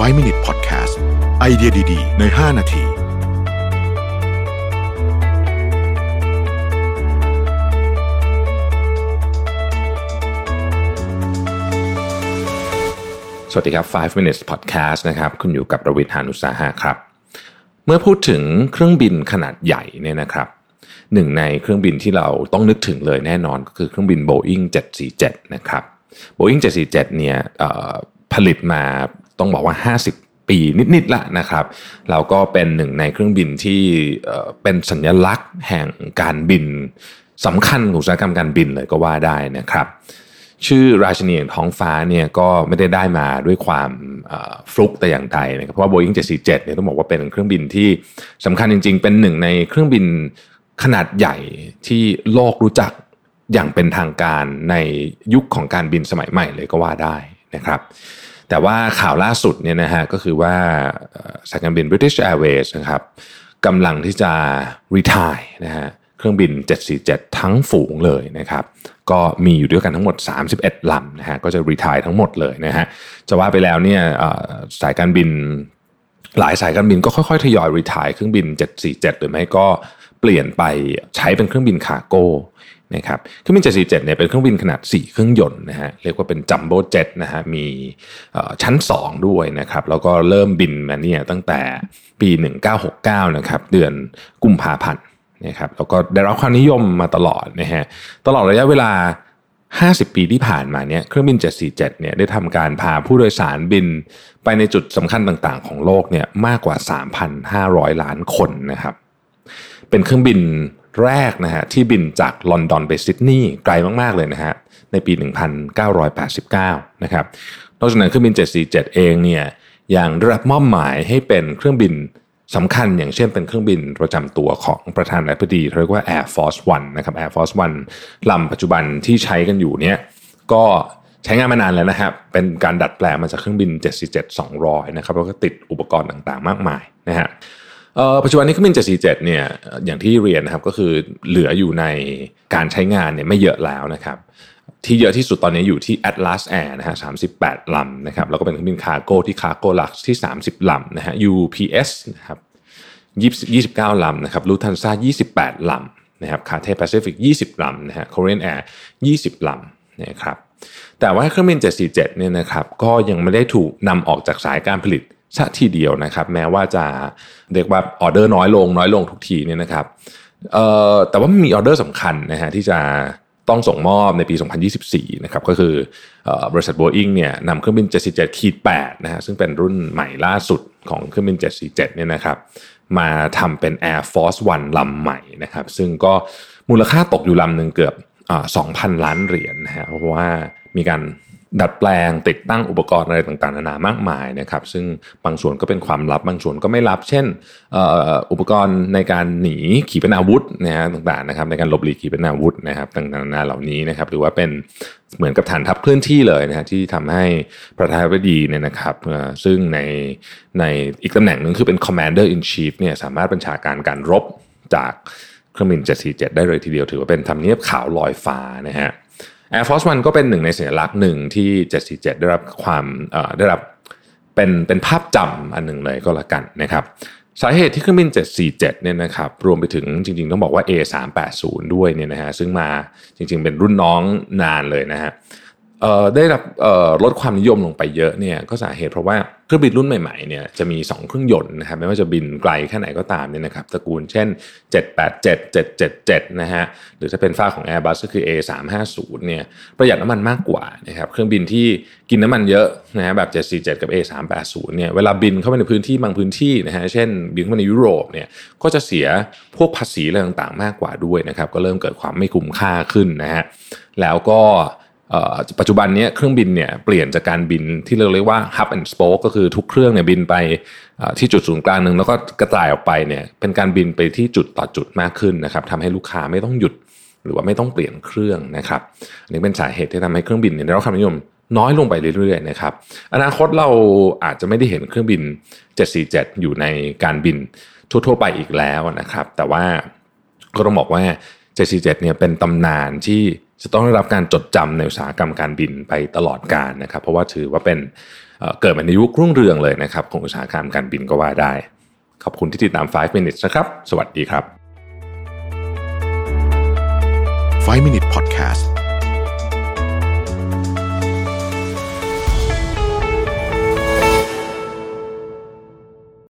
5 Minute Podcast ไอเดียดี ๆ ใน 5 นาทีสวัสดีครับ 5 minutes podcast นะครับ คุณอยู่กับประวิทยานุสาหะครับ เมื่อพูดถึงเครื่องบินขนาดใหญ่เนี่ยนะครับ หนึ่งในเครื่องบินที่เราต้องนึกถึงเลยแน่นอนก็คือเครื่องบิน Boeing 747 นะครับ Boeing 747 เนี่ยเอ่อผลิตมา ต้องบอกว่า 50 ปีนิดๆละนะครับเราก็เป็นหนึ่งในเครื่องบินที่เป็นสัญลักษณ์แห่งการบินสำคัญของอุตสาหกรรมการบินเลยก็ว่าได้นะครับชื่อราชินีแห่งท้องฟ้าเนี่ยก็ไม่ได้ได้มาด้วยความฟลุกแต่อย่างใดนะครับเพราะว่า Boeing 747เนี่ยต้องบอกว่าเป็นเครื่องบินที่สำคัญจริง ๆ เป็นหนึ่งในเครื่องบินขนาดใหญ่ที่โลกรู้จักอย่างเป็นทางการในยุคของการบินสมัยใหม่เลยก็ว่าได้ นะครับ แต่ว่าข่าวล่าสุดเนี่ยนะฮะก็คือว่าสายการบิน British Airways นะครับกำลังที่จะ retire นะฮะเครื่องบิน 747 ทั้งฝูงเลยนะครับ ก็มีอยู่ด้วยกันทั้งหมด 31 ลำนะฮะก็จะ retire ทั้งหมดเลยนะฮะจะว่าไปแล้วเนี่ยสายการบินหลายสายการบินก็ค่อยๆ ทยอยรีทายเครื่องบิน 747 หรือไม่ก็เปลี่ยนไปใช้เป็นเครื่องบินคาร์โก้ นะครับเครื่องบิน 747เนี่ยเป็นเครื่องบินขนาด 4 เครื่องยนต์นะฮะเรียกว่าเป็นจัมโบ้เจ็ตนะฮะมีชั้น 2 ด้วยนะครับแล้วก็เริ่มบินมาเนี่ยตั้งแต่ปี 1969นะครับเดือนกุมภาพันธ์นะครับแล้วก็ได้รับความนิยมมาตลอดนะฮะตลอดระยะเวลา 50 ปีที่ผ่านมาเนี่ยเครื่องบิน 747เนี่ยได้ทำการพาผู้โดยสารบินไปในจุดสำคัญต่างๆ ของโลกเนี่ยมากกว่า 3,500 ล้านคนนะครับเป็นเครื่องบิน แรกนะฮะที่บินจากลอนดอนไปซิดนีย์ไกลมาก ๆ เลยนะฮะในปี 1989 นะครับนอกจากนั้นเครื่องบิน 747 เองเนี่ยยังได้รับมอบหมายให้เป็นเครื่องบินสำคัญอย่างเช่นเป็นเครื่องบินประจำตัวของประธานาธิบดีเรียกว่า Air Force One นะครับ Air Force One ลำปัจจุบันที่ใช้กันอยู่เนี่ยก็ใช้งานมานานแล้วนะครับ เป็นการดัดแปลงมาจากเครื่องบิน 747-200 นะครับแล้วก็ติดอุปกรณ์ต่างๆ มากมายนะฮะ ปัจจุบันนี้เครื่องบิน747เนี่ยอย่างที่เรียนนะครับก็คือเหลืออยู่ในการใช้งานเนี่ยไม่เยอะแล้วนะครับที่เยอะที่สุดตอนนี้อยู่ที่ Atlas Air นะฮะ38 ลำนะครับแล้วก็เป็นเครื่องบิน cargo ที่ Cargolux ที่ 30 ลำนะฮะ UPS นะครับ20 29 ลำนะครับ Lufthansa 28 ลำนะครับ Cathay Pacific 20 ลำนะฮะ Korean Air 20 ลำนะครับแต่ว่าเครื่องบิน747เนี่ยนะครับก็ยังไม่ได้ถูกนำออกจากสายการผลิต ซะทีเดียวนะครับ แม้ว่าจะเรียกว่าออเดอร์น้อยลงน้อยลงทุกทีเนี่ยนะครับแต่ว่ามีออเดอร์สำคัญนะฮะที่จะต้องส่งมอบในปี 2024 นะครับ ก็คืออบริษัท Boeing เนี่ยนำเครื่องบิน 747ขีด8นะฮะซึ่งเป็นรุ่นใหม่ล่าสุดของเครื่องบิน 747 เนี่ยนะครับ มาทำเป็น Air Force One ลำใหม่นะครับ ซึ่งก็มูลค่าตกอยู่ลำหนึ่งเกือบอ2,000 ล้านเหรียญนะฮะเพราะว่ามีการ ดัดแปลงติดตั้งอุปกรณ์อะไรต่างๆนานามากมายนะครับ ซึ่งบางส่วนก็เป็นความลับบางส่วนก็ไม่ลับ เช่นอุปกรณ์ในการหนีขีปนาวุธนะฮะต่างๆนะครับในการหลบหลีกขีปนาวุธนะครับต่างๆนานาเหล่านี้นะครับหรือว่าเป็นเหมือนกับฐานทัพเคลื่อนที่เลยนะฮะที่ทำให้ประธานาธิบดีเนี่ยนะครับซึ่งในในอีกตำแหน่งหนึ่งคือเป็น commander in chief เนี่ยสามารถบัญชาการการรบจากเครื่องบิน 747 ได้เลยทีเดียวถือว่าเป็นทำเนียบขาวลอยฟ้านะฮะ Air Force One ก็เป็นหนึ่งในสัญลักษณ์หนึ่งที่ 747 ได้รับความได้รับเป็นเป็นภาพจำอันหนึ่งเลยก็แล้วกันนะครับสาเหตุที่เครื่องบิน 747 เนี่ยนะครับ รวมไปถึงจริงๆ ต้องบอกว่า A380 ด้วยเนี่ยนะฮะ ซึ่งมาจริงๆ เป็นรุ่นน้องนานเลยนะฮะ ได้รับลดความนิยมลงไปเยอะเนี่ยก็สาเหตุเพราะว่าเครื่องบินรุ่นใหม่ๆเนี่ยจะมี 2 เครื่องยนต์นะครับไม่ว่าจะบินไกลแค่ไหนก็ตามเนี่ยนะครับตระกูลเช่น 787 777 นะฮะหรือถ้าเป็นฝ้าของ Airbus ก็คือ A350 เนี่ยประหยัดน้ำมันมากกว่านะครับเครื่องบินที่กินน้ำมันเยอะนะฮะแบบ 747 กับ A380 เนี่ยเวลาบินเข้าไปในพื้นที่บางพื้นที่นะฮะเช่นบินเข้าไปในยุโรปเนี่ยก็จะเสียพวกภาษีอะไรต่างๆ มากกว่าด้วยนะครับก็เริ่มเกิดความไม่คุ้มค่าขึ้นนะฮะแล้วก็ ปัจจุบันนี้เครื่องบินเนี่ยเปลี่ยนจากการบินที่เราเรียกว่า hub and spoke ก็คือทุกเครื่องเนี่ยบินไปที่จุดศูนย์กลางหนึ่งแล้วก็กระจายออกไปเนี่ยเป็นการบินไปที่จุดต่อจุดมากขึ้นนะครับทำให้ลูกค้าไม่ต้องหยุดหรือว่าไม่ต้องเปลี่ยนเครื่องนะครับอันนี้เป็นสาเหตุที่ทำให้เครื่องบินเนี่ยได้รับความนิยมน้อยลงไปเรื่อยๆนะครับอนาคตเราอาจจะไม่ได้เห็นเครื่องบิน 747 อยู่ในการบินทั่วๆไปอีกแล้วนะครับ แต่ว่าก็ต้องบอกว่า 747 เนี่ยเป็นตำนานที่ จะต้องได้รับการจดจำในอุตสาหกรรมการบินไปตลอดกาลนะครับ เพราะว่าถือว่าเป็นเกิดมาในยุครุ่งเรืองเลยนะครับ ของอุตสาหกรรมการบินก็ว่าได้ ขอบคุณที่ติดตาม 5 minutes นะครับ สวัสดีครับ 5 Minute Podcast